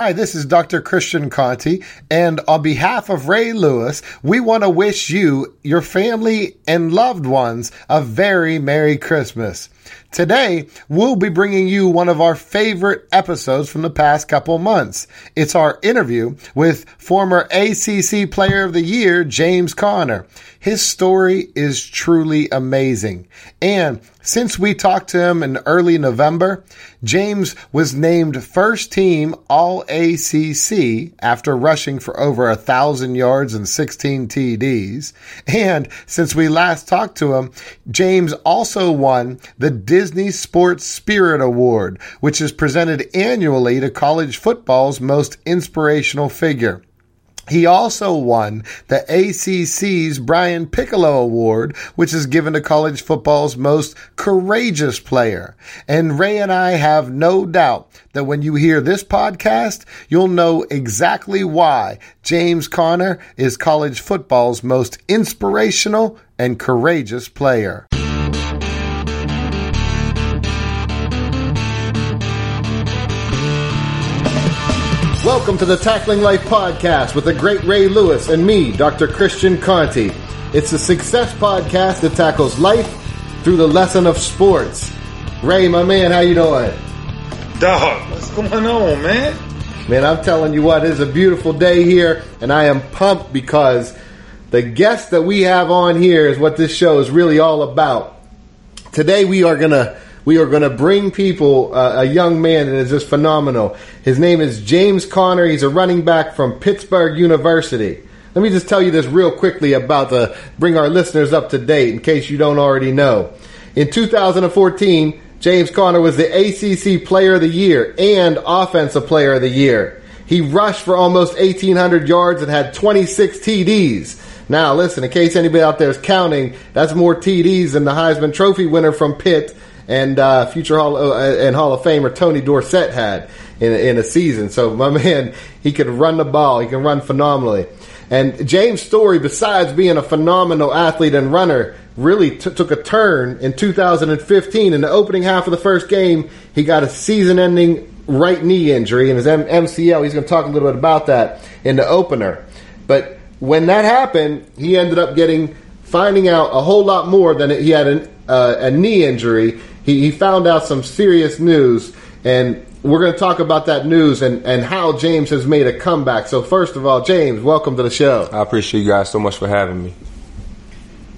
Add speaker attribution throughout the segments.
Speaker 1: Hi, this is Dr. Christian Conti, and on behalf of Ray Lewis, we want to wish you, your family, and loved ones a very Merry Christmas. Today, we'll be bringing you one of our favorite episodes from the past couple months. It's our interview with former ACC Player of the Year, James Conner. His story is truly amazing. And since we talked to him in early November, James was named first team All ACC after rushing for over a thousand yards and 16 TDs. And since we last talked to him, James also won the Disney Sports Spirit Award, which is presented annually to college football's most inspirational figure. He also won the ACC's Brian Piccolo Award, which is given to college football's most courageous player. And Ray and I have no doubt that when you hear this podcast, you'll know exactly why James Conner is college football's most inspirational and courageous player. Welcome to the Tackling Life podcast with the great Ray Lewis and me, Dr. Christian Conti. It's a success podcast that tackles life through the lesson of sports. Ray, my man, how you doing?
Speaker 2: Dog, what's going on, man?
Speaker 1: Man, I'm telling you what, it's a beautiful day here, and I am pumped because the guest that we have on here is what this show is really all about. Today we are gonna we are going to bring people uh, a young man that is just phenomenal. His name is James Conner. He's a running back from Pittsburgh University. Let me just tell you this real quickly about the bring our listeners up to date in case you don't already know. In 2014, James Conner was the ACC Player of the Year and Offensive Player of the Year. He rushed for almost 1,800 yards and had 26 TDs. Now, listen, in case anybody out there is counting, that's more TDs than the Heisman Trophy winner from Pitt and uh, future Hall uh, and Hall of Famer Tony Dorsett had in in a season. So my man, he could run the ball. He can run phenomenally. And James' story, besides being a phenomenal athlete and runner, really t- took a turn in 2015. In the opening half of the first game, he got a season-ending right knee injury and his M- MCL. He's going to talk a little bit about that in the opener. But when that happened, he ended up getting finding out a whole lot more than he had an, uh, a knee injury he, he found out some serious news, and we're going to talk about that news and, and how James has made a comeback. So, first of all, James, welcome to the show.
Speaker 3: I appreciate you guys so much for having me.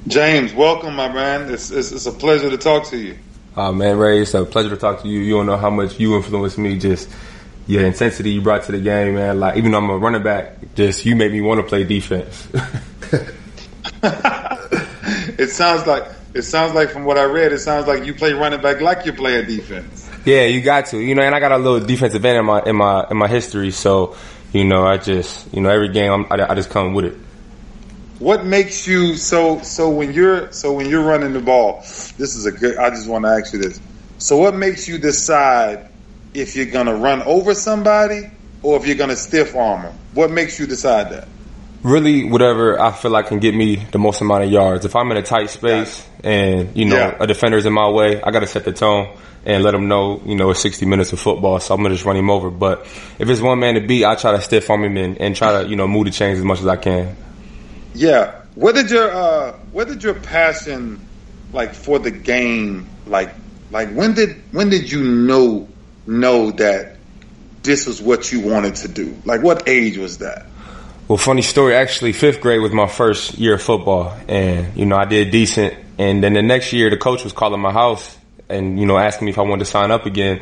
Speaker 2: James, welcome, my man. It's, it's, it's a pleasure to talk to you.
Speaker 3: Oh, man, Ray, it's a pleasure to talk to you. You don't know how much you influenced me. Just your intensity you brought to the game, man. Like, even though I'm a running back, just you made me want to play defense.
Speaker 2: it sounds like it sounds like from what I read, it sounds like you play running back like you play a defense.
Speaker 3: Yeah, you got to. You know, and I got a little defensive end in my in my in my history, so you know, I just you know every game I, I just come with it.
Speaker 2: What makes you so so when you're so when you're running the ball? This is a good. I just want to ask you this. So, what makes you decide if you're gonna run over somebody or if you're gonna stiff arm them? What makes you decide that?
Speaker 3: Really whatever I feel like can get me the most amount of yards. If I'm in a tight space and you know yeah. a defender's in my way, I got to set the tone and let them know you know it's 60 minutes of football, so I'm gonna just run him over. But if it's one man to beat, I try to stiff arm him and, and try to you know move the chains as much as I can.
Speaker 2: Yeah, where did your uh, where did your passion like for the game like like when did when did you know know that this was what you wanted to do? Like what age was that?
Speaker 3: Well, funny story. Actually, fifth grade was my first year of football, and you know I did decent. And then the next year, the coach was calling my house and you know asking me if I wanted to sign up again,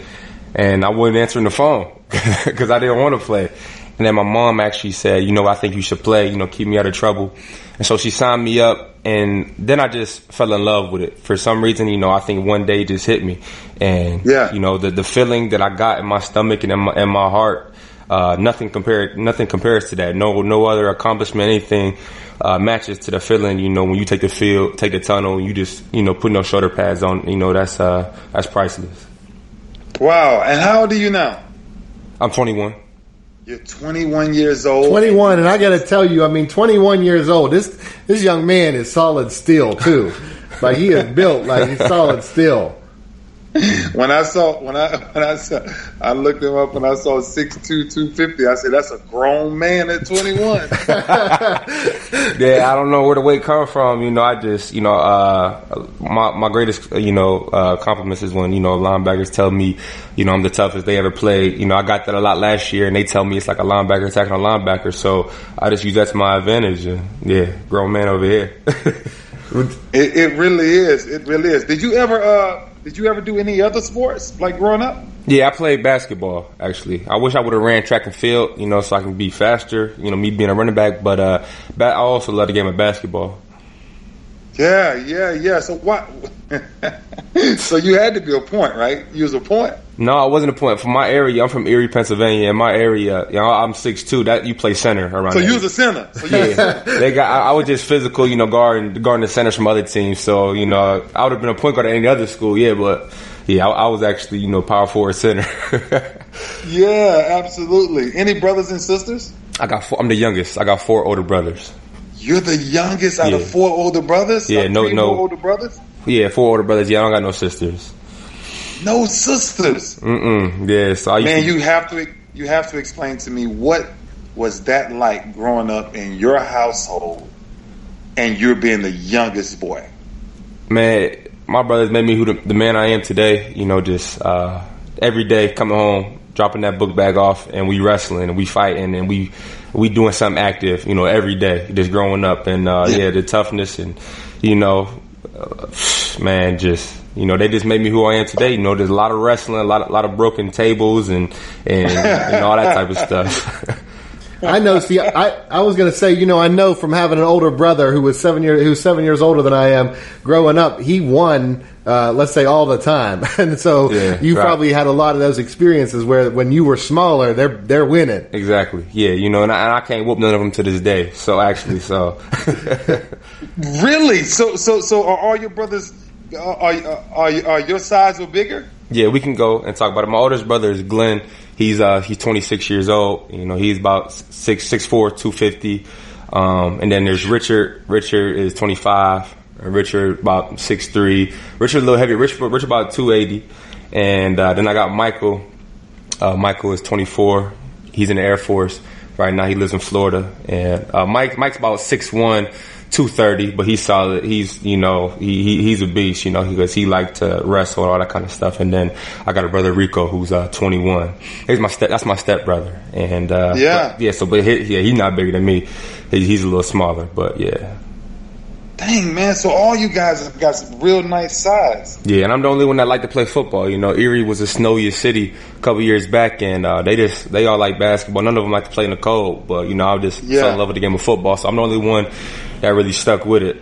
Speaker 3: and I wasn't answering the phone because I didn't want to play. And then my mom actually said, you know, I think you should play. You know, keep me out of trouble. And so she signed me up, and then I just fell in love with it. For some reason, you know, I think one day just hit me, and yeah. you know, the the feeling that I got in my stomach and in my, in my heart uh, nothing compared, nothing compares to that. No, no other accomplishment, anything uh, matches to the feeling. You know, when you take the field, take the tunnel, you just, you know, put no shoulder pads on. You know, that's uh, that's priceless.
Speaker 2: Wow! And how old are you now?
Speaker 3: I'm 21.
Speaker 2: You're 21 years old.
Speaker 1: 21, and I got to tell you, I mean, 21 years old. This this young man is solid steel too. like he is built like he's solid steel.
Speaker 2: when I saw when I when I saw I looked him up and I saw six two two fifty. I said that's a grown man at twenty one.
Speaker 3: yeah, I don't know where the weight come from. You know, I just you know uh, my my greatest you know uh, compliments is when you know linebackers tell me you know I'm the toughest they ever played. You know, I got that a lot last year, and they tell me it's like a linebacker attacking a linebacker. So I just use that to my advantage. And yeah, grown man over here.
Speaker 2: it, it really is. It really is. Did you ever? Uh, did you ever do any other sports like growing up?
Speaker 3: Yeah, I played basketball actually. I wish I would have ran track and field, you know, so I can be faster. You know, me being a running back, but uh, I also love the game of basketball.
Speaker 2: Yeah, yeah, yeah. So what? so you had to be a point, right? You was a point.
Speaker 3: No, I wasn't a point. For my area, I'm from Erie, Pennsylvania. In my area, you know, I'm six two. That you play center around.
Speaker 2: So you was a center. So yeah,
Speaker 3: they got. I, I, was just physical, you know, guarding guarding the centers from other teams. So you know, I would have been a point guard at any other school. Yeah, but yeah, I, I was actually you know power forward center.
Speaker 2: yeah, absolutely. Any brothers and sisters?
Speaker 3: I got. Four, I'm the youngest. I got four older brothers.
Speaker 2: You're the youngest out yeah. of four older brothers.
Speaker 3: Yeah, no, no
Speaker 2: older brothers.
Speaker 3: Yeah, four older brothers. Yeah, I don't got no sisters.
Speaker 2: No sisters.
Speaker 3: Mm-mm. Yeah, so I
Speaker 2: man, to- you have to you have to explain to me what was that like growing up in your household, and you're being the youngest boy.
Speaker 3: Man, my brothers made me who the, the man I am today. You know, just uh, every day coming home, dropping that book bag off, and we wrestling and we fighting and we we doing something active. You know, every day, just growing up, and uh, yeah. yeah, the toughness and you know, uh, man, just you know, they just made me who I am today. You know, there's a lot of wrestling, a lot, of, a lot of broken tables, and and, and all that type of stuff.
Speaker 1: I know. See, I, I was going to say, you know, I know from having an older brother who was seven years who's seven years older than I am. Growing up, he won. Uh, let's say all the time, and so yeah, you right. probably had a lot of those experiences where when you were smaller, they're they're winning.
Speaker 3: Exactly. Yeah. You know, and I, and I can't whoop none of them to this day. So actually, so
Speaker 2: really, so so so are all your brothers? Are, are, are your size or bigger?
Speaker 3: Yeah, we can go and talk about it. My oldest brother is Glenn. He's uh he's 26 years old. You know, he's about six six four, two fifty. Um, and then there's Richard. Richard is 25. Richard about six three. Richard a little heavier. Richard, Richard about 280. And uh, then I got Michael. Uh, Michael is 24. He's in the Air Force right now. He lives in Florida. And uh, Mike Mike's about six one. 230, but he's solid. He's, you know, he, he he's a beast, you know, because he, liked to wrestle and all that kind of stuff. And then I got a brother Rico who's uh, 21. He's my step, that's my step brother. And uh,
Speaker 2: yeah,
Speaker 3: but, yeah. So, but he, yeah, he's not bigger than me. He, he's a little smaller, but yeah.
Speaker 2: Dang man, so all you guys have got some real nice size.
Speaker 3: Yeah, and I'm the only one that like to play football. You know, Erie was the snowiest city a couple years back, and uh, they just they all like basketball. None of them like to play in the cold, but you know, I just yeah. fell in love with the game of football. So I'm the only one that really stuck with it.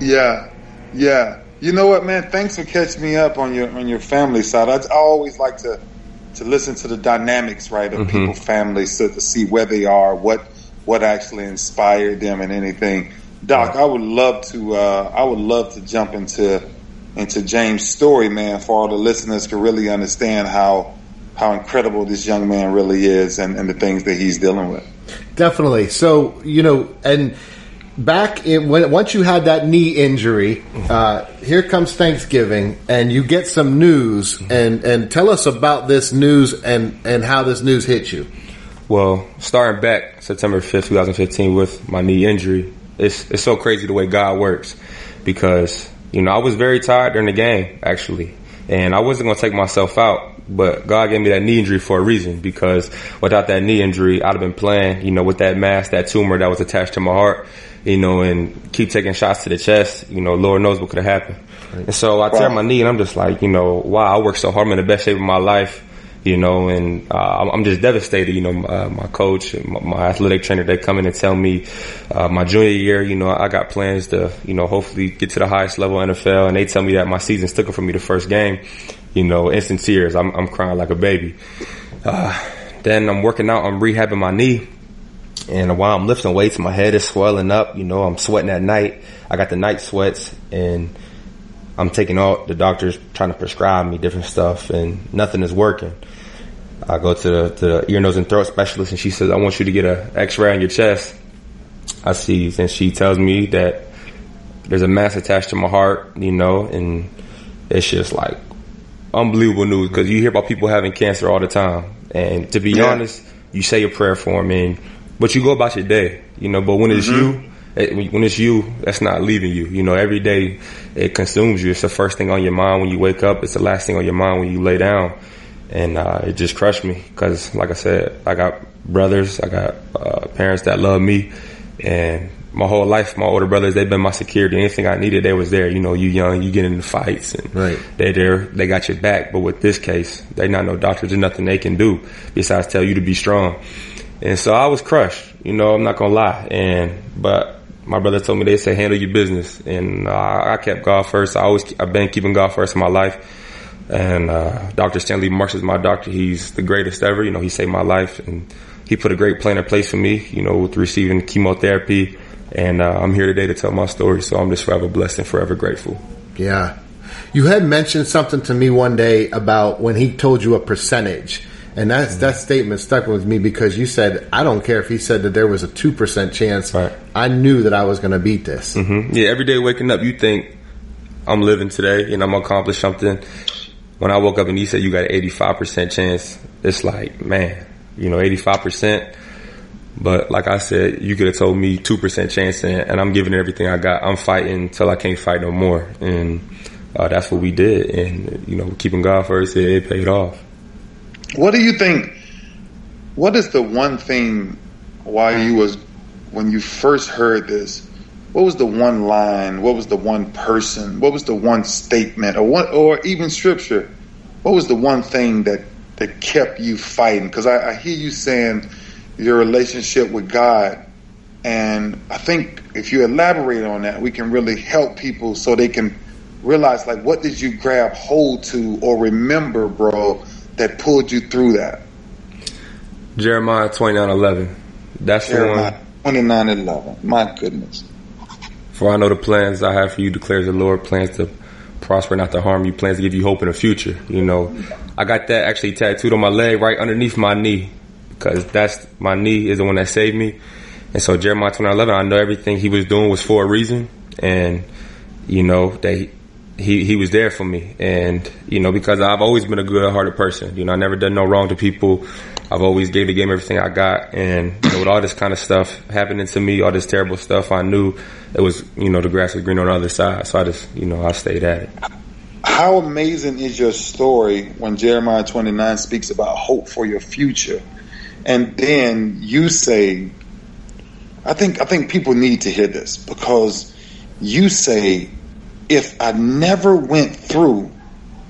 Speaker 2: Yeah, yeah. You know what, man? Thanks for catching me up on your on your family side. I, I always like to to listen to the dynamics, right, of mm-hmm. people's families, to, to see where they are, what what actually inspired them, and anything. Doc, I would love to. Uh, I would love to jump into into James' story, man, for all the listeners to really understand how how incredible this young man really is, and, and the things that he's dealing with.
Speaker 1: Definitely. So you know, and back in when once you had that knee injury, uh, here comes Thanksgiving, and you get some news, and and tell us about this news and and how this news hit you.
Speaker 3: Well, starting back September fifth, two thousand fifteen, with my knee injury, it's it's so crazy the way God works, because you know I was very tired during the game actually, and I wasn't gonna take myself out but God gave me that knee injury for a reason because without that knee injury, I'd have been playing, you know, with that mass, that tumor that was attached to my heart, you know, and keep taking shots to the chest. You know, Lord knows what could have happened. And so I tear my knee, and I'm just like, you know, wow, I worked so hard. I'm in the best shape of my life you know, and uh, I'm just devastated. You know, uh, my coach, my, my, athletic trainer, they come in and tell me uh, my junior year, you know, I got plans to, you know, hopefully get to the highest level NFL, and they tell me that my season's it from me the first game. You know, instant tears. I'm, I'm crying like a baby. Uh, then I'm working out. I'm rehabbing my knee. And while I'm lifting weights, my head is swelling up. You know, I'm sweating at night. I got the night sweats and I'm taking all the doctors trying to prescribe me different stuff and nothing is working. I go to the, to the ear, nose, and throat specialist, and she says, "I want you to get an X-ray on your chest." I see, and she tells me that there's a mass attached to my heart, you know, and it's just like unbelievable news because you hear about people having cancer all the time, and to be yeah. honest, you say a prayer for them, and but you go about your day, you know. But when it's mm-hmm. you, it, when it's you, that's not leaving you. You know, every day it consumes you. It's the first thing on your mind when you wake up. It's the last thing on your mind when you lay down and uh, it just crushed me because, like I said, I got brothers, I got uh, parents that love me, and my whole life, my older brothers, they've been my security. Anything I needed, they was there. You know, you young, you get into fights, and right. they there, they got your back. But with this case, they not no doctors. There's nothing they can do besides tell you to be strong. And so I was crushed. You know, I'm not gonna lie. And but my brother told me they say handle your business, and uh, I kept God first. I always I've been keeping God first in my life and uh, Dr. Stanley Marks is my doctor. He's the greatest ever. You know, he saved my life, and he put a great plan in place for me. You know, with receiving chemotherapy, and uh, I'm here today to tell my story. So I'm just forever blessed and forever grateful.
Speaker 1: Yeah, you had mentioned something to me one day about when he told you a percentage. And that's, mm-hmm. that statement stuck with me because you said, I don't care if he said that there was a 2% chance. Right. I knew that I was going to beat this.
Speaker 3: Mm-hmm. Yeah, every day waking up, you think, I'm living today and I'm going to accomplish something when I woke up and he said you got an 85% chance, it's like, man, you know, 85%. But like I said, you could have told me 2% chance and, and, I'm giving everything I got. I'm fighting until I can't fight no more. And uh, that's what we did. And, you know, keeping God first, it, it paid off.
Speaker 2: What do you think? What is the one thing why you was, when you first heard this, what was the one line? What was the one person? What was the one statement, or what, or even scripture? What was the one thing that that kept you fighting? Because I, I hear you saying your relationship with God, and I think if you elaborate on that, we can really help people so they can realize like what did you grab hold to or remember, bro, that pulled you through that.
Speaker 3: Jeremiah twenty nine eleven. That's Jeremiah the one.
Speaker 2: Twenty nine eleven. My goodness.
Speaker 3: For I know the plans I have for you, declares the Lord, plans to prosper, not to harm you, plans to give you hope in the future. You know, I got that actually tattooed on my leg right underneath my knee because that's my knee is the one that saved me. And so Jeremiah 29:11, I know everything he was doing was for a reason, and you know that he, he, was there for me, and you know because I've always been a good-hearted person. You know, I never done no wrong to people. I've always gave the game everything I got, and you know, with all this kind of stuff happening to me, all this terrible stuff, I knew it was you know the grass was green on the other side. So I just you know I stayed at it.
Speaker 2: How amazing is your story when Jeremiah 29 speaks about hope for your future, and then you say, I think I think people need to hear this because you say, if I never went through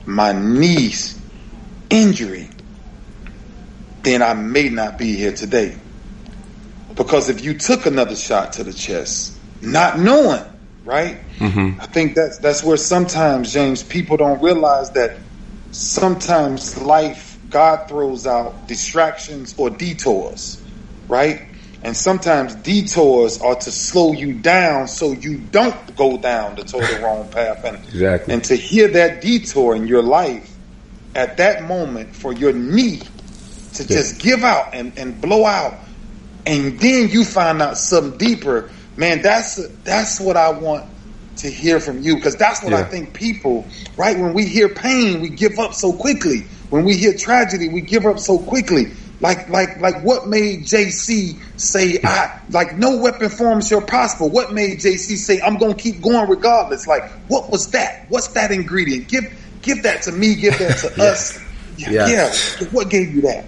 Speaker 2: my niece injury then I may not be here today. Because if you took another shot to the chest, not knowing, right? Mm-hmm. I think that's that's where sometimes, James, people don't realize that sometimes life God throws out distractions or detours, right? And sometimes detours are to slow you down so you don't go down the total wrong path. And, exactly. and to hear that detour in your life at that moment for your knee to yeah. just give out and, and blow out, and then you find out something deeper, man, that's that's what I want to hear from you because that's what yeah. I think people, right? When we hear pain, we give up so quickly. When we hear tragedy, we give up so quickly. Like, like, like, what made JC say, "I like no weapon forms shall prosper"? What made JC say, "I'm gonna keep going regardless"? Like, what was that? What's that ingredient? Give, give that to me. Give that to yeah. us Yeah, yeah. yeah. What gave you that?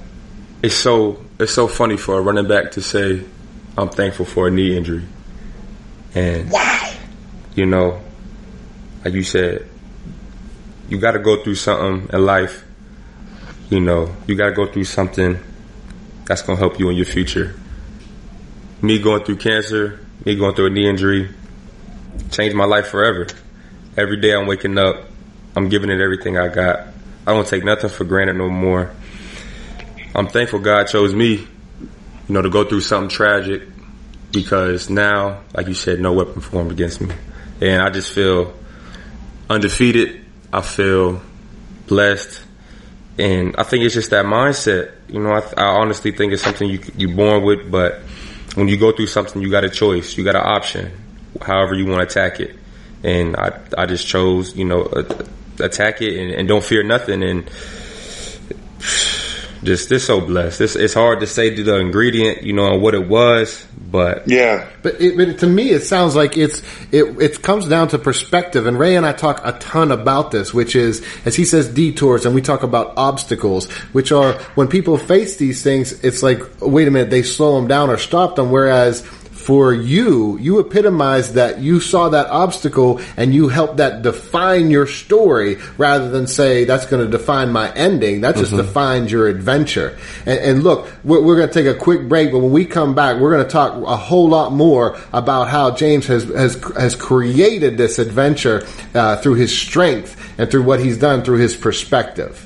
Speaker 3: It's so it's so funny for a running back to say, "I'm thankful for a knee injury," and
Speaker 2: wow,
Speaker 3: you know, like you said, you got to go through something in life. You know, you got to go through something that's gonna help you in your future. Me going through cancer, me going through a knee injury, changed my life forever. Every day I'm waking up, I'm giving it everything I got. I don't take nothing for granted no more. I'm thankful God chose me, you know, to go through something tragic because now, like you said, no weapon formed against me. And I just feel undefeated. I feel blessed. And I think it's just that mindset. You know, I, I honestly think it's something you, you're born with, but when you go through something, you got a choice. You got an option, however you want to attack it. And I, I just chose, you know, attack it and, and don't fear nothing. And just this so blessed. It's, it's hard to say the ingredient, you know, and what it was, but
Speaker 2: yeah.
Speaker 1: But, it, but to me, it sounds like it's it it comes down to perspective. And Ray and I talk a ton about this, which is as he says detours, and we talk about obstacles, which are when people face these things, it's like wait a minute, they slow them down or stop them. Whereas for you, you epitomize that you saw that obstacle and you helped that define your story rather than say that's going to define my ending. That just mm-hmm. defines your adventure. And, and look, we're, we're going to take a quick break, but when we come back, we're going to talk a whole lot more about how James has has has created this adventure uh, through his strength and through what he's done through his perspective.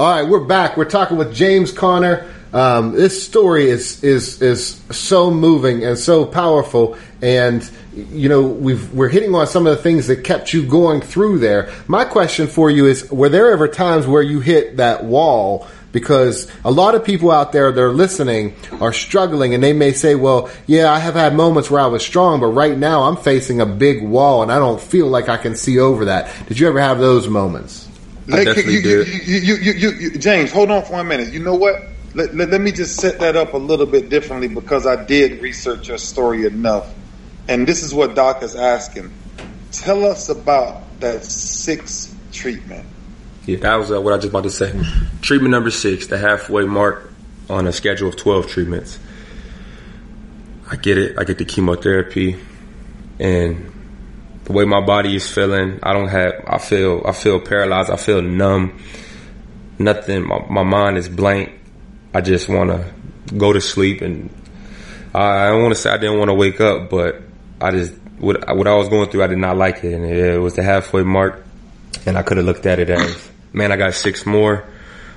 Speaker 1: All right, we're back. We're talking with James Conner. Um, this story is is is so moving and so powerful, and you know we've we're hitting on some of the things that kept you going through there. My question for you is: Were there ever times where you hit that wall? Because a lot of people out there that are listening are struggling, and they may say, "Well, yeah, I have had moments where I was strong, but right now I'm facing a big wall, and I don't feel like I can see over that." Did you ever have those moments?
Speaker 3: I definitely
Speaker 2: you,
Speaker 3: did.
Speaker 2: You, you, you, James, hold on for a minute. You know what? Let, let, let, me just set that up a little bit differently because I did research your story enough. And this is what Doc is asking. Tell us about that six treatment.
Speaker 3: Yeah, that was uh, what I was just about to say. Treatment number six, the halfway mark on a schedule of 12 treatments. I get it. I get the chemotherapy. And the way my body is feeling. I don't have. I feel. I feel paralyzed. I feel numb. Nothing. My, my mind is blank. I just want to go to sleep, and I, I don't want to say I didn't want to wake up, but I just what what I was going through. I did not like it, and it was the halfway mark, and I could have looked at it as, man, I got six more,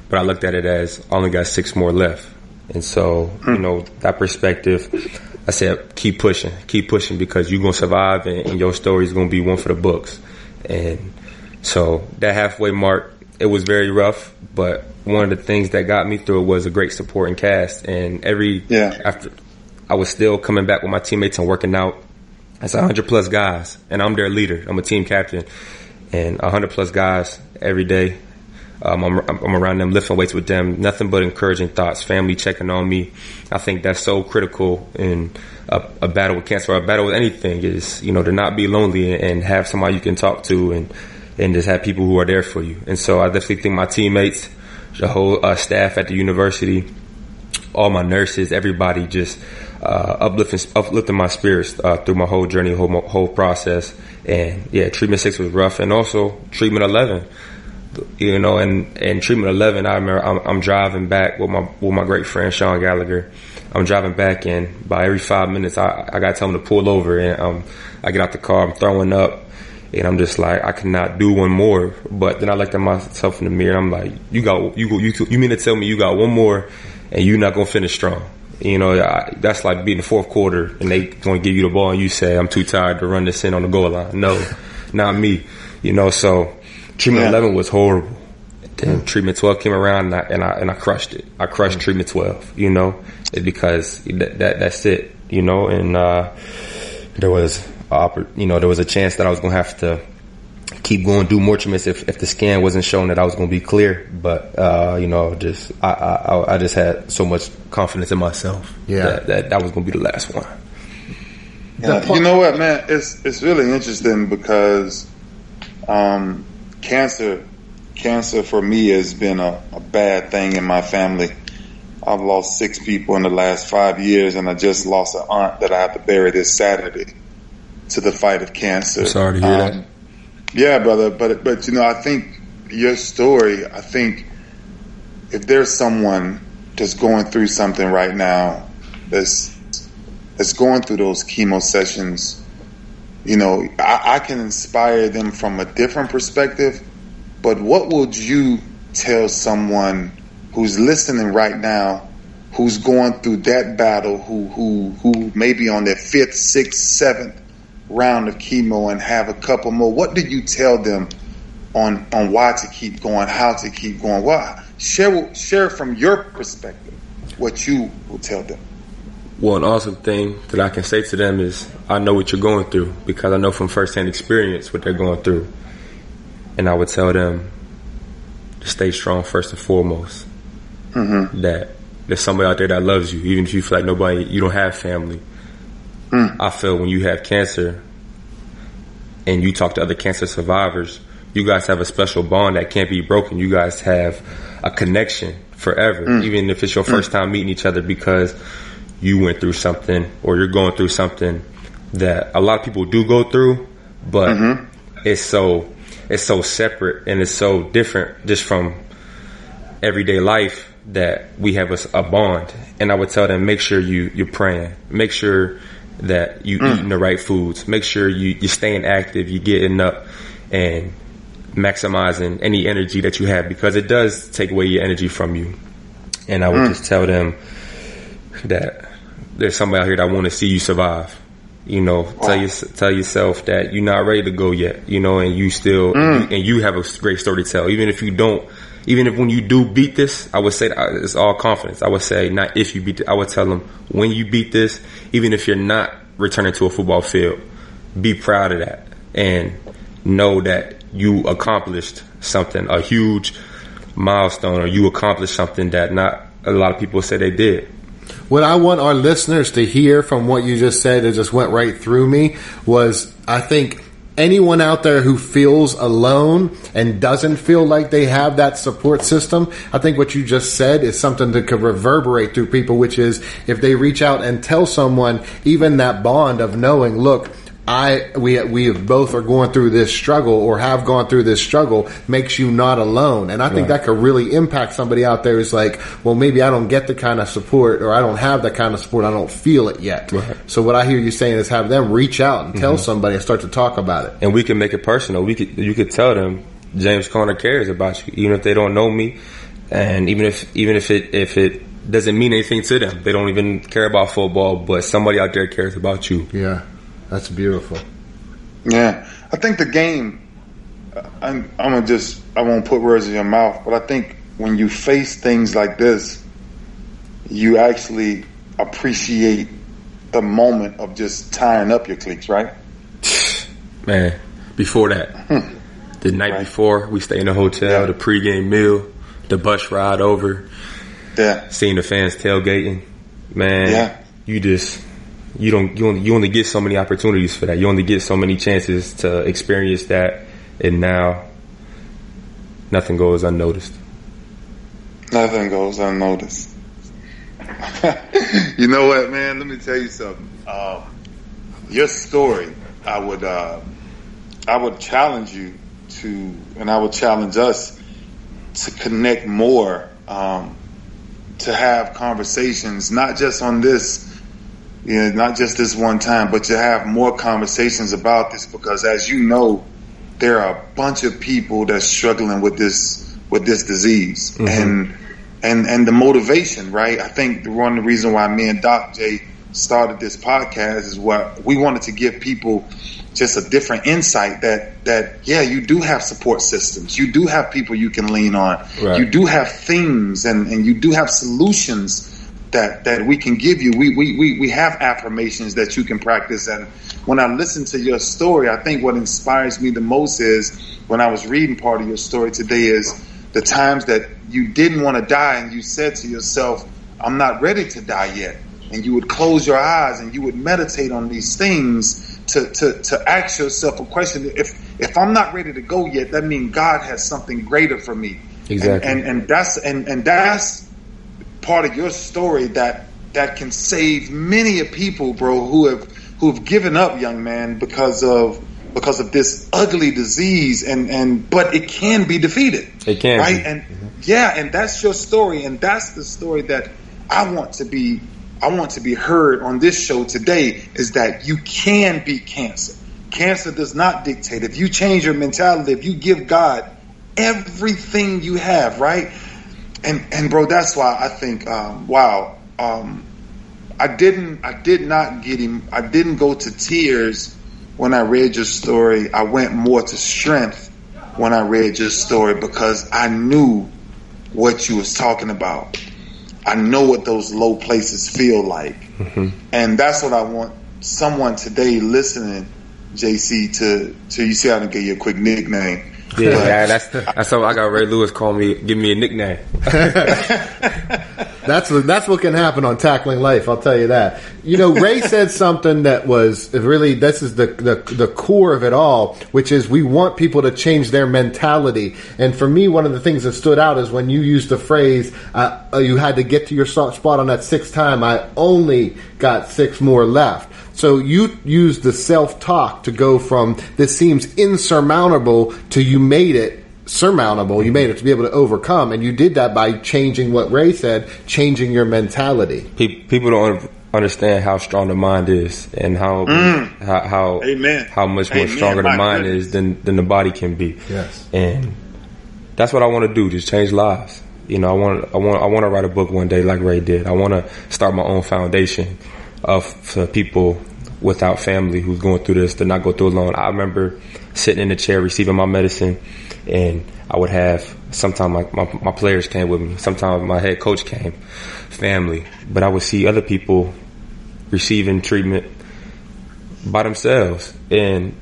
Speaker 3: but I looked at it as I only got six more left, and so you hmm. know that perspective. I said, keep pushing, keep pushing because you're gonna survive, and, and your story is gonna be one for the books. And so that halfway mark, it was very rough, but one of the things that got me through it was a great supporting cast. And every
Speaker 2: yeah.
Speaker 3: after, I was still coming back with my teammates and working out. It's hundred plus guys, and I'm their leader. I'm a team captain, and hundred plus guys every day. Um, I'm, I'm, around them, lifting weights with them. Nothing but encouraging thoughts. Family checking on me. I think that's so critical in a, a, battle with cancer or a battle with anything. Is you know to not be lonely and have somebody you can talk to and and just have people who are there for you. And so I definitely think my teammates, the whole uh, staff at the university, all my nurses, everybody just uh, uplifting uplifting my spirits uh, through my whole journey, whole whole process. And yeah, treatment six was rough, and also treatment eleven you know, and, and treatment 11, I remember I'm, I'm, driving back with my, with my great friend Sean Gallagher. I'm driving back and by every five minutes, I, I got to tell him to pull over and, um, I get out the car, I'm throwing up and I'm just like, I cannot do one more. But then I looked at myself in the mirror I'm like, you got, you, you, you mean to tell me you got one more and you're not to finish strong? You know, I, that's like being the fourth quarter and they to give you the ball and you say, I'm too tired to run this in on the goal line. No, not me. You know, so treatment yeah. 11 was horrible. Then mm. treatment 12 came around and I, and I, and I crushed it. I crushed mm. treatment 12, you know, because that, that that's it, you know, and, uh, there was, you know, there was a chance that I was going to have to keep going, do more treatments if, if the scan wasn't showing that I was going to be clear. But, uh, you know, just, I, I, I just had so much confidence in myself. Yeah. That, that, that was going to be the last one.
Speaker 2: Yeah, you know what, man? It's, it's really interesting because, um, cancer, cancer for me has been a, a bad thing in my family. I've lost six people in the last five years, and I just lost an aunt that I have to bury this Saturday to the fight of cancer.
Speaker 3: Sorry to hear um, that.
Speaker 2: Yeah, brother, but but you know, I think your story. I think if there's someone that's going through something right now, that's that's going through those chemo sessions, you know, I, I can inspire them from a different perspective. But what would you tell someone who's listening right now, who's going through that battle, who who who may be on their fifth, sixth, seventh round of chemo and have a couple more, what do you tell them on on why to keep going, how to keep going? What share share from your perspective what you will tell them.
Speaker 3: Well, an awesome thing that I can say to them is I know what you're going through because I know from firsthand experience what they're going through, and I would tell them to stay strong first and foremost. Mm-hmm. That there's somebody out there that loves you, even if you feel like nobody, you don't have family Mm. I feel when you have cancer and you talk to other cancer survivors, you guys have a special bond that can't be broken. You guys have a connection forever, mm. even if it's your first mm. time meeting each other because you went through something or you're going through something that a lot of people do go through, but mm-hmm. it's so it's so separate and it's so different just from everyday life that we have a, a bond. And I would tell them, make sure you you're praying, make sure that you mm. eating the right foods. Make sure you you're staying active, you're getting up and maximizing any energy that you have because it does take away your energy from you. And I would mm. just tell them that there's somebody out here that want to see you survive. You know, wow. tell tell yourself that you're not ready to go yet. You know, and you still mm. and you have a great story to tell. Even if you don't even if when you do beat this, I would say it's all confidence. I would say not if you beat. I would tell them when you beat this, even if you're not returning to a football field, be proud of that and know that you accomplished something, a huge milestone, or you accomplished something that not a lot of people say they did.
Speaker 1: What I want our listeners to hear from what you just said, it just went right through me, was I think anyone out there who feels alone and doesn't feel like they have that support system, I think what you just said is something that could reverberate through people, which is if they reach out and tell someone, even that bond of knowing, look, I we we both are going through this struggle or have gone through this struggle makes you not alone, and I think right. that could really impact somebody out there. Is like, well, maybe I don't get the kind of support or I don't have that kind of support. I don't feel it yet. Right. So what I hear you saying is have them reach out and tell mm-hmm. somebody and start to talk about it.
Speaker 3: And we can make it personal. We could you could tell them James Conner cares about you, even if they don't know me, and even if even if it if it doesn't mean anything to them, they don't even care about football, but somebody out there cares about you.
Speaker 1: Yeah. That's beautiful.
Speaker 2: Yeah, I think the game. I'm, I'm gonna just I won't put words in your mouth, but I think when you face things like this, you actually appreciate the moment of just tying up your cleats, right?
Speaker 3: Man, before that, hmm. the night right. before, we stay in the hotel, yeah. the pregame meal, the bus ride over,
Speaker 2: yeah,
Speaker 3: seeing the fans tailgating. Man, yeah. you just you don't you only, you only get so many opportunities for that. You only get so many chances to experience that, and now nothing goes unnoticed.
Speaker 2: Nothing goes unnoticed. you know what, man? Let me tell you something. Um, your story, I would uh, I would challenge you to, and I would challenge us to connect more, um, to have conversations, not just on this you know, not just this one time, but to have more conversations about this because as you know, there are a bunch of people that's struggling with this, with this disease mm-hmm. and, and, and the motivation, right? I think the one the reason why me and Doc J started this podcast is what we wanted to give people just a different insight that that yeah you do have support systems you do have people you can lean on right. you do have things and and you do have solutions that that we can give you we, we we we have affirmations that you can practice and when I listen to your story I think what inspires me the most is when I was reading part of your story today is the times that you didn't want to die and you said to yourself I'm not ready to die yet and you would close your eyes and you would meditate on these things to, to, to ask yourself a question. If if I'm not ready to go yet, that means God has something greater for me.
Speaker 3: Exactly.
Speaker 2: And, and, and that's and, and that's part of your story that that can save many of people, bro, who have who have given up, young man, because of because of this ugly disease and and but it can be defeated.
Speaker 3: It can
Speaker 2: right
Speaker 3: be.
Speaker 2: and mm-hmm. yeah, and that's your story, and that's the story that I want to be I want to be heard on this show today is that you can beat cancer. Cancer does not dictate. If you change your mentality, if you give God everything you have, right? And and bro, that's why I think, um, wow, um, I didn't, I did not get him. I didn't go to tears when I read your story. I went more to strength when I read your story because I knew what you was talking about. I know what those low places feel like. Mm-hmm. And that's what I want someone today listening, JC, to, to you see how to get you a quick nickname.
Speaker 3: Yeah, that's that's how I got Ray Lewis call me, give me a nickname.
Speaker 1: that's what, that's what can happen on tackling life. I'll tell you that. You know, Ray said something that was really this is the, the the core of it all, which is we want people to change their mentality. And for me, one of the things that stood out is when you used the phrase, uh, "You had to get to your spot on that sixth time." I only got six more left. So you use the self talk to go from this seems insurmountable to you made it surmountable. You made it to be able to overcome, and you did that by changing what Ray said, changing your mentality.
Speaker 3: People don't understand how strong the mind is, and how mm. how how,
Speaker 2: Amen.
Speaker 3: how much more Amen. stronger the mind goodness. is than than the body can be.
Speaker 1: Yes,
Speaker 3: and that's what I want to do. Just change lives. You know, I want I want I want to write a book one day like Ray did. I want to start my own foundation of for people without family who's going through this to not go through alone. I remember sitting in the chair receiving my medicine, and I would have sometimes my, my, my players came with me, sometimes my head coach came, family, but I would see other people receiving treatment by themselves, and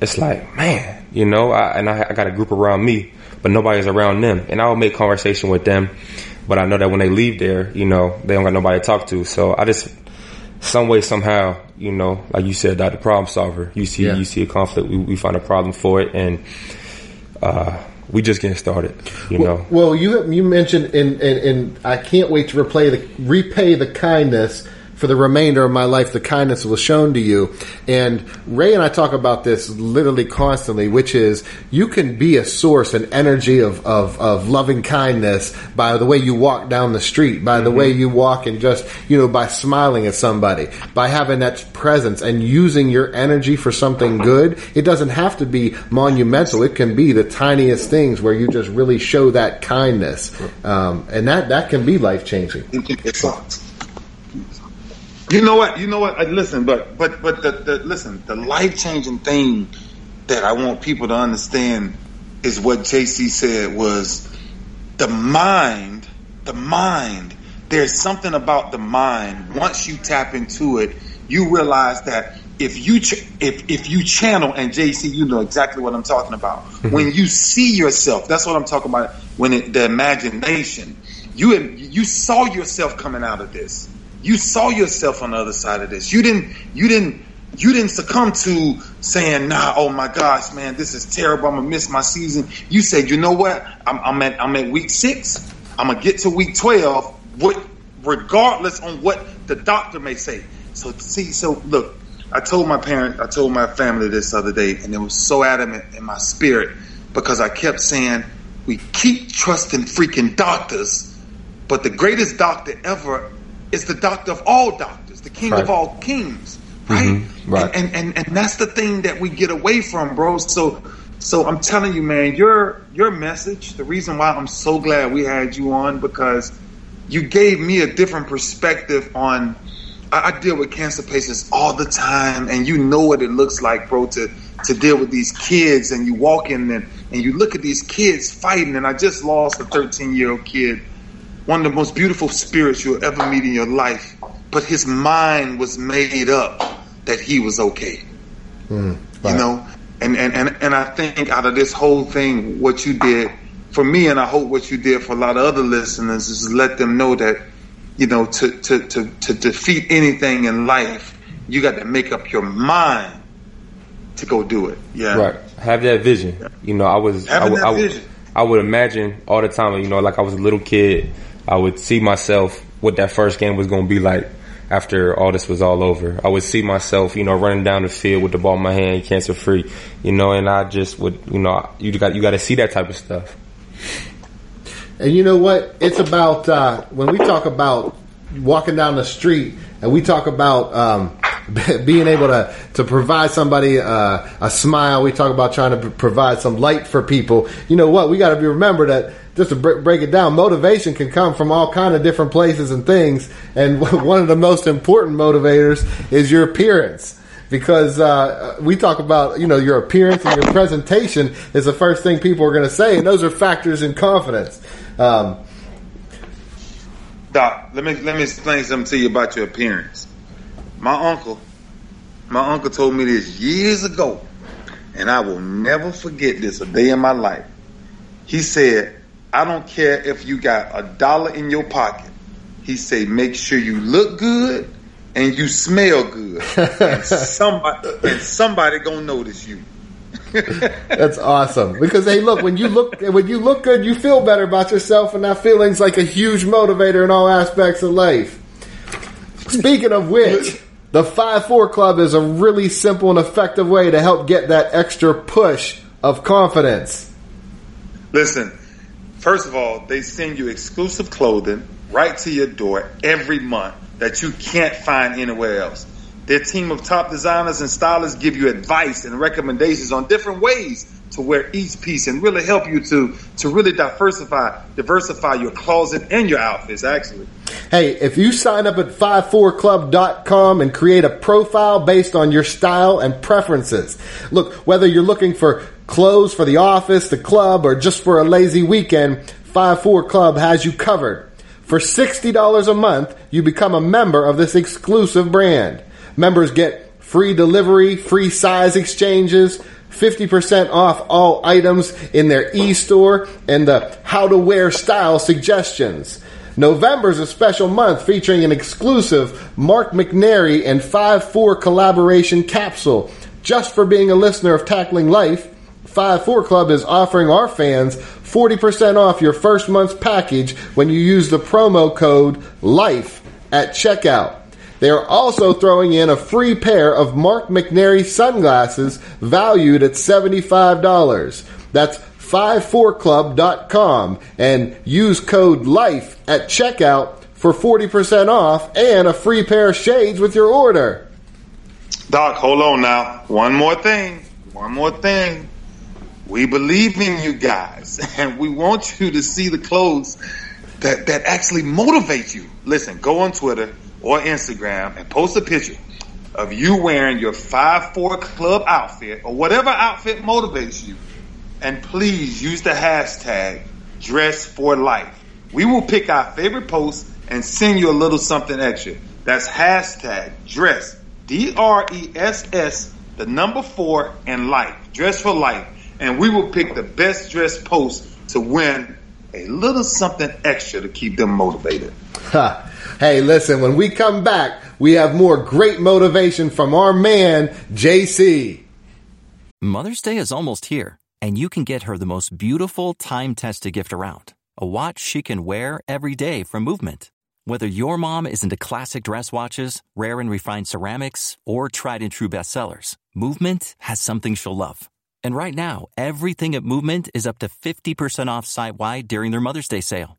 Speaker 3: it's like, man, you know, I, and I, I got a group around me, but nobody's around them, and I will make conversation with them. But I know that when they leave there, you know, they don't got nobody to talk to. So I just some way, somehow, you know, like you said, that the problem solver. You see, yeah. you see a conflict, we, we, find a problem for it, and uh, we just getting started. You
Speaker 1: well,
Speaker 3: know.
Speaker 1: Well, you you mentioned, and, and, and I can't wait to replay the repay the kindness for the remainder of my life, the kindness was shown to you. And Ray and I talk about this literally constantly, which is you can be a source and energy of, of, of loving kindness by the way you walk down the street, by the mm-hmm. way you walk and just, you know, by smiling at somebody, by having that presence and using your energy for something good. It doesn't have to be monumental. It can be the tiniest things where you just really show that kindness. Um, and that, that can be life changing.
Speaker 2: You know what? You know what? Uh, listen, but but but the, the listen, the life changing thing that I want people to understand is what JC said was the mind. The mind. There's something about the mind. Once you tap into it, you realize that if you ch- if if you channel and JC, you know exactly what I'm talking about. Mm-hmm. when you see yourself, that's what I'm talking about. When it, the imagination, you you saw yourself coming out of this you saw yourself on the other side of this. You didn't, you didn't, you didn't succumb to saying, nah, oh my gosh, man, this is terrible. I'm gonna miss my season. You said, you know what? I'm, I'm at, I'm at week six. I'm gonna get to week 12, what, regardless on what the doctor may say. So see, so look, I told my parents, I told my family this other day, and it was so adamant in my spirit because I kept saying, we keep trusting freaking doctors, but the greatest doctor ever is the doctor of all doctors, the king right. of all kings, right? Mm-hmm. Right. And, and, and and that's the thing that we get away from, bro. So so I'm telling you, man, your your message, the reason why I'm so glad we had you on because you gave me a different perspective on I, I deal with cancer patients all the time, and you know what it looks like, bro, to to deal with these kids, and you walk in and, and you look at these kids fighting, and I just lost a 13 year old kid, one of the most beautiful spirits you'll ever meet in your life, but his mind was made up that he was okay. Mm, right. You know, and, and, and, and I think out of this whole thing, what you did for me, and I hope what you did for a lot of other listeners, is let them know that, you know, to, to, to, to defeat anything in life, you got to make up your mind to go do it. Yeah.
Speaker 3: Right. Have that vision. Yeah. You know, I was,
Speaker 2: Having
Speaker 3: I,
Speaker 2: that I, vision.
Speaker 3: I would imagine all the time, you know, like I was a little kid, I would see myself what that first game was going to be like after all this was all over. I would see myself, you know, running down the field with the ball in my hand, cancer free, you know, and I just would, you know, you got you got to see that type of stuff.
Speaker 1: And you know what? It's about uh, when we talk about walking down the street and we talk about um, being able to to provide somebody uh, a smile. We talk about trying to provide some light for people. You know what? We got to be remember that just to break it down, motivation can come from all kind of different places and things. And one of the most important motivators is your appearance. Because uh, we talk about, you know, your appearance and your presentation is the first thing people are going to say, and those are factors in confidence. Um,
Speaker 2: Doc, let me let me explain something to you about your appearance. My uncle, my uncle told me this years ago, and I will never forget this a day in my life. He said, I don't care if you got a dollar in your pocket. He said, make sure you look good and you smell good. and somebody and somebody gonna notice you.
Speaker 1: That's awesome. Because hey, look when you look when you look good, you feel better about yourself, and that feeling's like a huge motivator in all aspects of life. Speaking of which, the five four club is a really simple and effective way to help get that extra push of confidence.
Speaker 2: Listen, First of all, they send you exclusive clothing right to your door every month that you can't find anywhere else. Their team of top designers and stylists give you advice and recommendations on different ways to wear each piece and really help you to to really diversify diversify your closet and your outfits actually.
Speaker 1: Hey, if you sign up at 54club.com and create a profile based on your style and preferences. Look, whether you're looking for clothes for the office, the club, or just for a lazy weekend, 5-4 Club has you covered. For $60 a month, you become a member of this exclusive brand. Members get free delivery, free size exchanges, 50% off all items in their e-store, and the how to wear style suggestions. November is a special month featuring an exclusive Mark McNairy and 5-4 collaboration capsule. Just for being a listener of Tackling Life, 5-4 Club is offering our fans 40% off your first month's package when you use the promo code LIFE at checkout. They are also throwing in a free pair of Mark McNairy sunglasses valued at $75. That's 54club.com and use code LIFE at checkout for 40% off and a free pair of shades with your order.
Speaker 2: Doc, hold on now. One more thing. One more thing. We believe in you guys, and we want you to see the clothes that, that actually motivate you. Listen, go on Twitter or Instagram and post a picture of you wearing your 5-4 club outfit or whatever outfit motivates you. And please use the hashtag dress for life. We will pick our favorite post and send you a little something extra. That's hashtag dress, D R E S S, the number four, and life. Dress for life and we will pick the best dressed post to win a little something extra to keep them motivated.
Speaker 1: Hey, listen, when we come back, we have more great motivation from our man, JC.
Speaker 4: Mother's Day is almost here, and you can get her the most beautiful time tested gift around a watch she can wear every day from Movement. Whether your mom is into classic dress watches, rare and refined ceramics, or tried and true bestsellers, Movement has something she'll love. And right now, everything at Movement is up to 50% off site wide during their Mother's Day sale.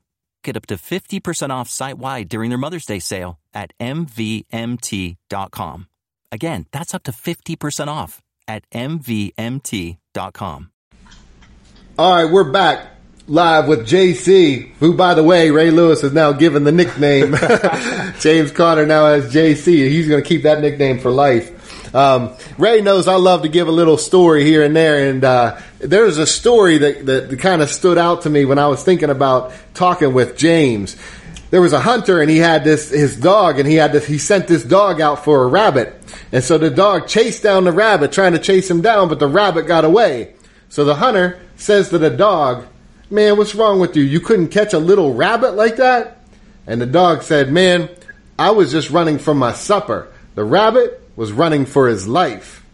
Speaker 4: Get up to 50% off site wide during their Mother's Day sale at MVMT.com. Again, that's up to 50% off at MVMT.com.
Speaker 1: All right, we're back live with JC, who, by the way, Ray Lewis is now given the nickname. James Conner now has JC. He's going to keep that nickname for life. Um, Ray knows I love to give a little story here and there, and uh, there's a story that, that kind of stood out to me when I was thinking about talking with James. There was a hunter, and he had this his dog, and he had this, he sent this dog out for a rabbit, and so the dog chased down the rabbit, trying to chase him down, but the rabbit got away. So the hunter says to the dog, "Man, what's wrong with you? You couldn't catch a little rabbit like that?" And the dog said, "Man, I was just running from my supper. The rabbit was running for his life.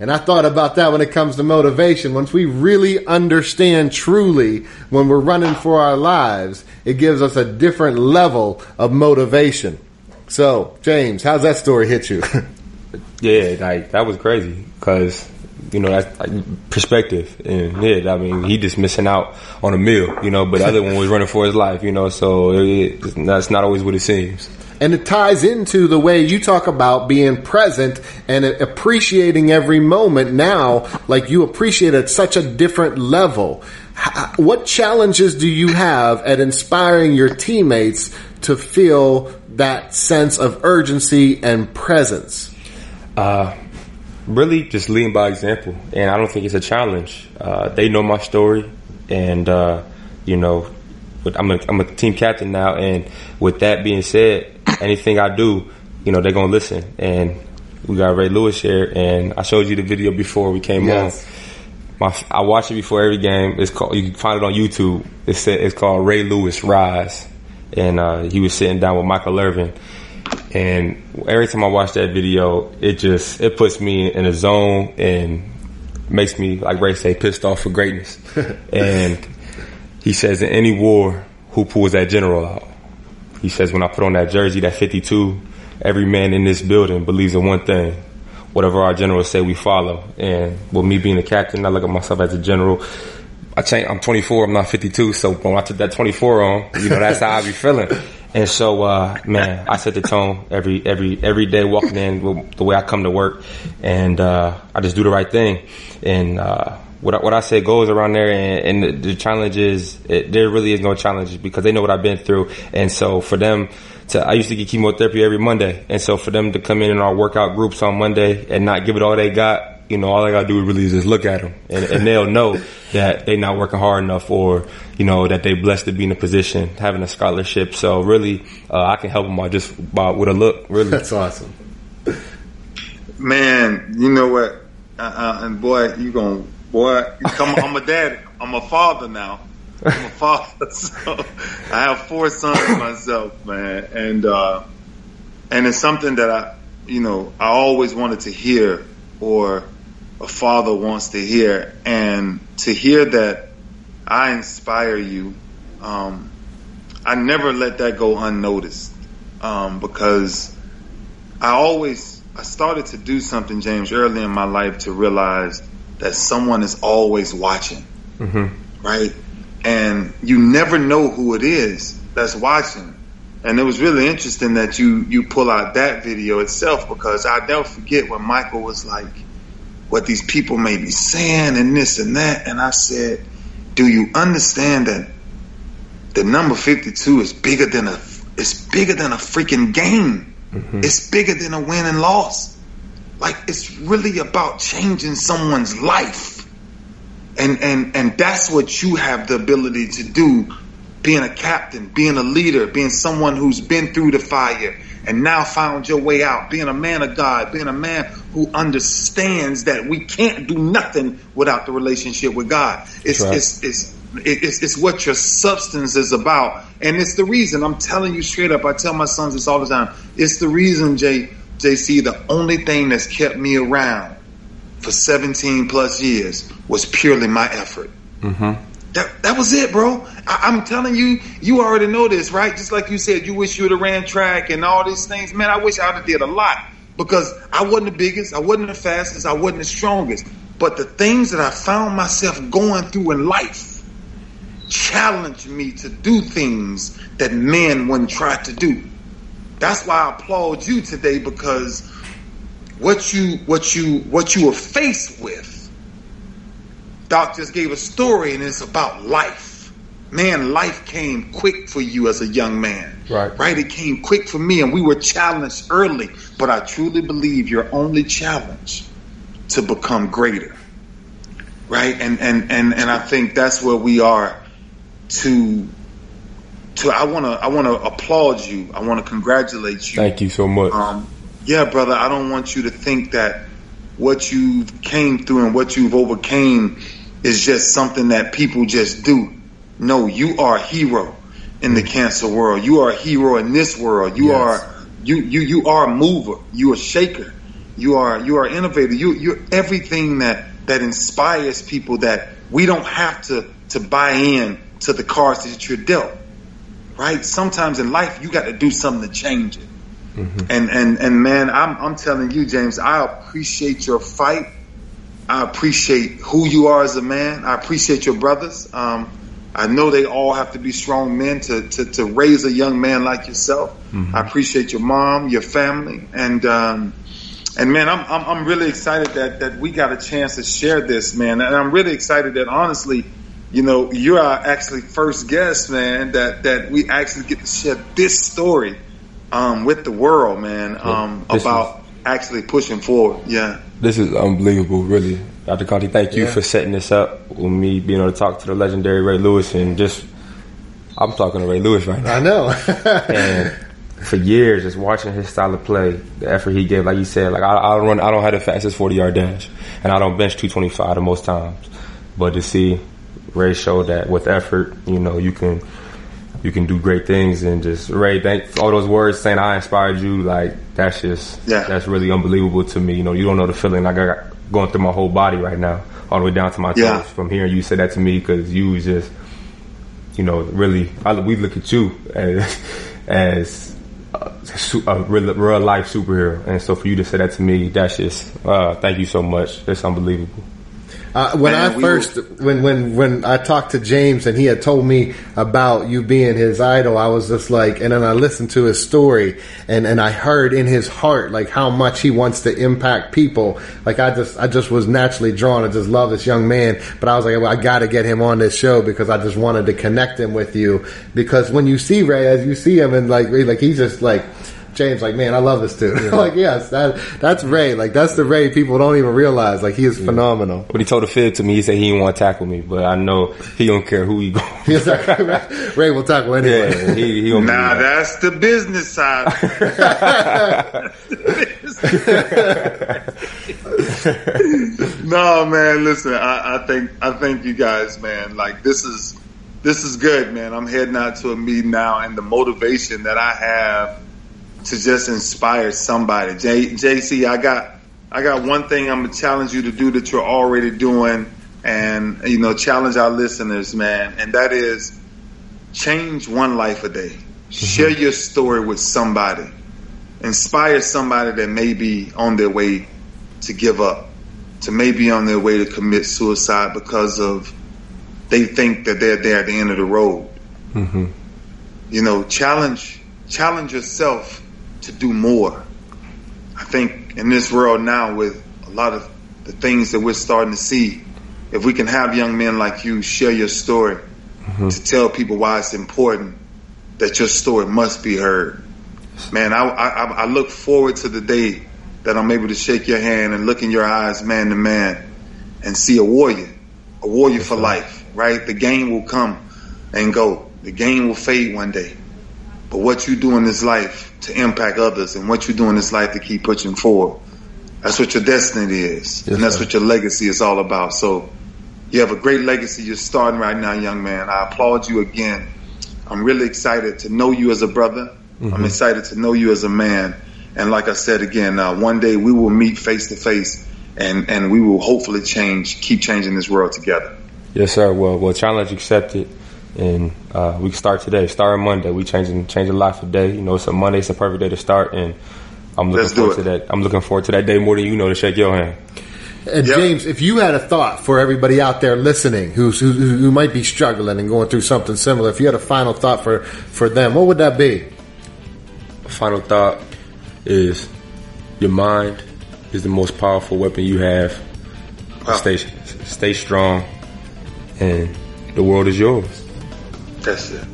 Speaker 1: And I thought about that when it comes to motivation. Once we really understand truly when we're running for our lives, it gives us a different level of motivation. So, James, how's that story hit you?
Speaker 3: yeah, like that was crazy because you know that's like, perspective, and yeah, I mean he just missing out on a meal, you know, but the other one was running for his life, you know, so it, that's not always what it seems.
Speaker 1: And it ties into the way you talk about being present and appreciating every moment now, like you appreciate at such a different level. What challenges do you have at inspiring your teammates to feel that sense of urgency and presence?
Speaker 3: Uh, really, just leading by example. And I don't think it's a challenge. Uh, they know my story, and, uh, you know, I'm a, I'm a team captain now. And with that being said, anything I do, you know, they're gonna listen. And we got Ray Lewis here, and I showed you the video before we came yes. on. My, I watch it before every game. It's called. You can find it on YouTube. It's it's called Ray Lewis Rise, and uh, he was sitting down with Michael Irvin. And every time I watch that video, it just it puts me in a zone and makes me, like Ray say, pissed off for greatness. and he says, in any war, who pulls that general out? He says, when I put on that jersey, that 52, every man in this building believes in one thing. Whatever our generals say, we follow. And with me being a captain, I look at myself as a general. I change, I'm 24, I'm not 52. So when I took that 24 on, you know, that's how I be feeling. And so, uh, man, I set the tone every, every, every day walking in the way I come to work. And, uh, I just do the right thing. And, uh, what I, what I say goes around there, and, and the, the, challenge is it, there really is no challenge because they know what I've been through, and so for them to I used to get chemotherapy every Monday, and so for them to come in in our workout groups on Monday and not give it all they got, you know, all I gotta do really is just look at them, and, and they'll know that they're not working hard enough, or you know that they're blessed to be in a position having a scholarship. So really, uh, I can help them out just by with a look. Really,
Speaker 1: that's awesome.
Speaker 2: Man, you know what? Uh, uh, and boy, you gonna Boy, I'm, I'm a dad. I'm a father now. I'm a father, so I have four sons myself, man, and uh, and it's something that I, you know, I always wanted to hear, or a father wants to hear, and to hear that I inspire you. Um, I never let that go unnoticed um, because I always I started to do something, James, early in my life to realize that someone is always watching, mm-hmm. right? And you never know who it is that's watching. And it was really interesting that you you pull out that video itself because I never forget when Michael was like, "What these people may be saying and this and that," and I said, "Do you understand that the number fifty two is bigger than a it's bigger than a freaking game. Mm-hmm. It's bigger than a win and loss." Like it's really about changing someone's life. And and and that's what you have the ability to do being a captain, being a leader, being someone who's been through the fire and now found your way out, being a man of God, being a man who understands that we can't do nothing without the relationship with God. It's right. it's, it's it's, it's what your substance is about. And it's the reason I'm telling you straight up. I tell my sons this all the time. It's the reason, Jay, JC, the only thing that's kept me around for 17 plus years was purely my effort. Mm-hmm. That that was it, bro. I, am telling you, you already know this, right? Just like you said, you wish you would have ran track and all these things. Man, I wish I would have did a lot because I wasn't the biggest, I wasn't the fastest, I wasn't the strongest. But the things that I found myself going through in life challenged me to do things that men wouldn't try to do. That's why I applaud you today because what you what you what you were faced with Doc just gave a story and it's about life. Man, life came quick for you as a young man.
Speaker 3: Right.
Speaker 2: Right? It came quick for me and we were challenged early. But I truly believe you're only challenged to become greater. Right? And and and, and I think that's where we are to to I wanna I wanna applaud you. I wanna congratulate you.
Speaker 3: Thank you so much.
Speaker 2: Um, yeah, brother, I don't want you to think that what you've came through and what you've overcame is just something that people just do. No, you are a hero in the cancer world. You are a hero in this world. You yes. are you you you are a mover. You are a shaker. You are you are innovator. You you're everything that that inspires people that we don't have to to buy in to the cards that you're dealt. Right? Sometimes in life you got to do something to change it. Mm-hmm. And and and man, I'm I'm telling you, James, I appreciate your fight. I appreciate who you are as a man. I appreciate your brothers. Um, I know they all have to be strong men to, to, to raise a young man like yourself. Mm-hmm. I appreciate your mom, your family, and um, and man, I'm, I'm I'm really excited that that we got a chance to share this, man. And I'm really excited that honestly, you know, you're our actually first guest, man. That that we actually get to share this story um, with the world, man, um, about is, actually pushing forward. Yeah.
Speaker 3: This is unbelievable, really. Dr. Conti, thank you yeah. for setting this up with me being able to talk to the legendary Ray Lewis and just, I'm talking to Ray Lewis right now.
Speaker 1: I know.
Speaker 3: and for years, just watching his style of play, the effort he gave, like you said, like I, I don't run, I don't have the fastest 40 yard dash, and I don't bench 225 the most times. But to see Ray show that with effort, you know, you can you can do great things and just Ray, thank all those words saying I inspired you. Like that's just yeah. that's really unbelievable to me. You know, you don't know the feeling I got going through my whole body right now, all the way down to my yeah. toes. From hearing you say that to me, because you was just, you know, really. I, we look at you as as a, a real, real, life superhero, and so for you to say that to me, that's just uh, thank you so much. It's unbelievable.
Speaker 1: Uh, when Man, I first, when when when I talked to James and he had told me about you being his idol, I was just like, and then I listened to his story and and I heard in his heart like how much he wants to impact people. Like I just I just was naturally drawn I just love this young man, but I was like, well, I got to get him on this show because I just wanted to connect him with you because when you see Ray, as you see him and like like he's just like James, like, man, I love this dude. Yeah. like, yes, that that's Ray. Like, that's the Ray people don't even realize. Like, he is yeah. phenomenal.
Speaker 3: When he told the fib to me, he said he didn't want to tackle me, but I know he don't care who he go.
Speaker 1: He's like, Ray will tackle anyway.
Speaker 2: Yeah, he, he nah, that's the business side. no, man, listen, I, I think I thank you guys, man. Like, this is this is good, man. I'm heading out to a meeting now, and the motivation that I have to just inspire somebody. J, JC, I got I got one thing I'm gonna challenge you to do that you're already doing, and you know, challenge our listeners, man, and that is change one life a day. Mm-hmm. Share your story with somebody. Inspire somebody that may be on their way to give up, to maybe on their way to commit suicide because of they think that they're there at the end of the road. Mm-hmm. You know, challenge challenge yourself to do more. I think in this world now, with a lot of the things that we're starting to see, if we can have young men like you share your story mm-hmm. to tell people why it's important that your story must be heard. Man, I, I, I look forward to the day that I'm able to shake your hand and look in your eyes, man to man, and see a warrior, a warrior for life. Right? The game will come and go. The game will fade one day. But what you do in this life to impact others and what you do in this life to keep pushing forward. That's what your destiny is. Yes, and that's sir. what your legacy is all about. So you have a great legacy you're starting right now, young man. I applaud you again. I'm really excited to know you as a brother. Mm-hmm. I'm excited to know you as a man. And like I said again, uh, one day we will meet face to face and, and we will hopefully change, keep changing this world together.
Speaker 3: Yes, sir. Well, well, challenge accepted, and uh, we start today. Start on Monday. We changing changing life today. You know, it's a Monday. It's a perfect day to start, and I'm looking
Speaker 2: Let's
Speaker 3: forward to that. I'm looking forward to that day more than you know to shake your hand.
Speaker 1: And
Speaker 2: Yep.
Speaker 1: James, if you had a thought for everybody out there listening who's, who, who might be struggling and going through something similar, if you had a final thought for, for them, what would that be?
Speaker 3: A final thought is your mind is the most powerful weapon you have.
Speaker 2: Wow.
Speaker 3: Stay stay strong, and the world is yours.
Speaker 2: That's it.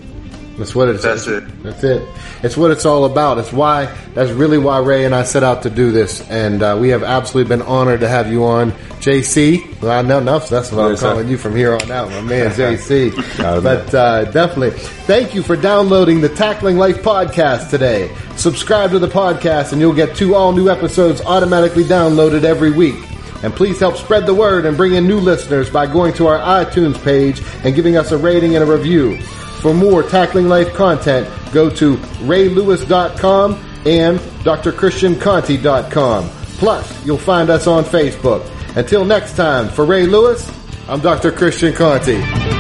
Speaker 1: That's what it's.
Speaker 2: That's it.
Speaker 1: That's it. It's what it's all about. It's why. That's really why Ray and I set out to do this, and uh, we have absolutely been honored to have you on, JC. Well, I know enough. So that's what I'm
Speaker 3: Yes, sir.
Speaker 1: calling you from here on out, my man, JC. But uh, definitely, thank you for downloading the Tackling Life podcast today. Subscribe to the podcast, and you'll get two all new episodes automatically downloaded every week. And please help spread the word and bring in new listeners by going to our iTunes page and giving us a rating and a review. For more Tackling Life content, go to raylewis.com and drchristianconti.com. Plus, you'll find us on Facebook. Until next time, for Ray Lewis, I'm Dr. Christian Conti.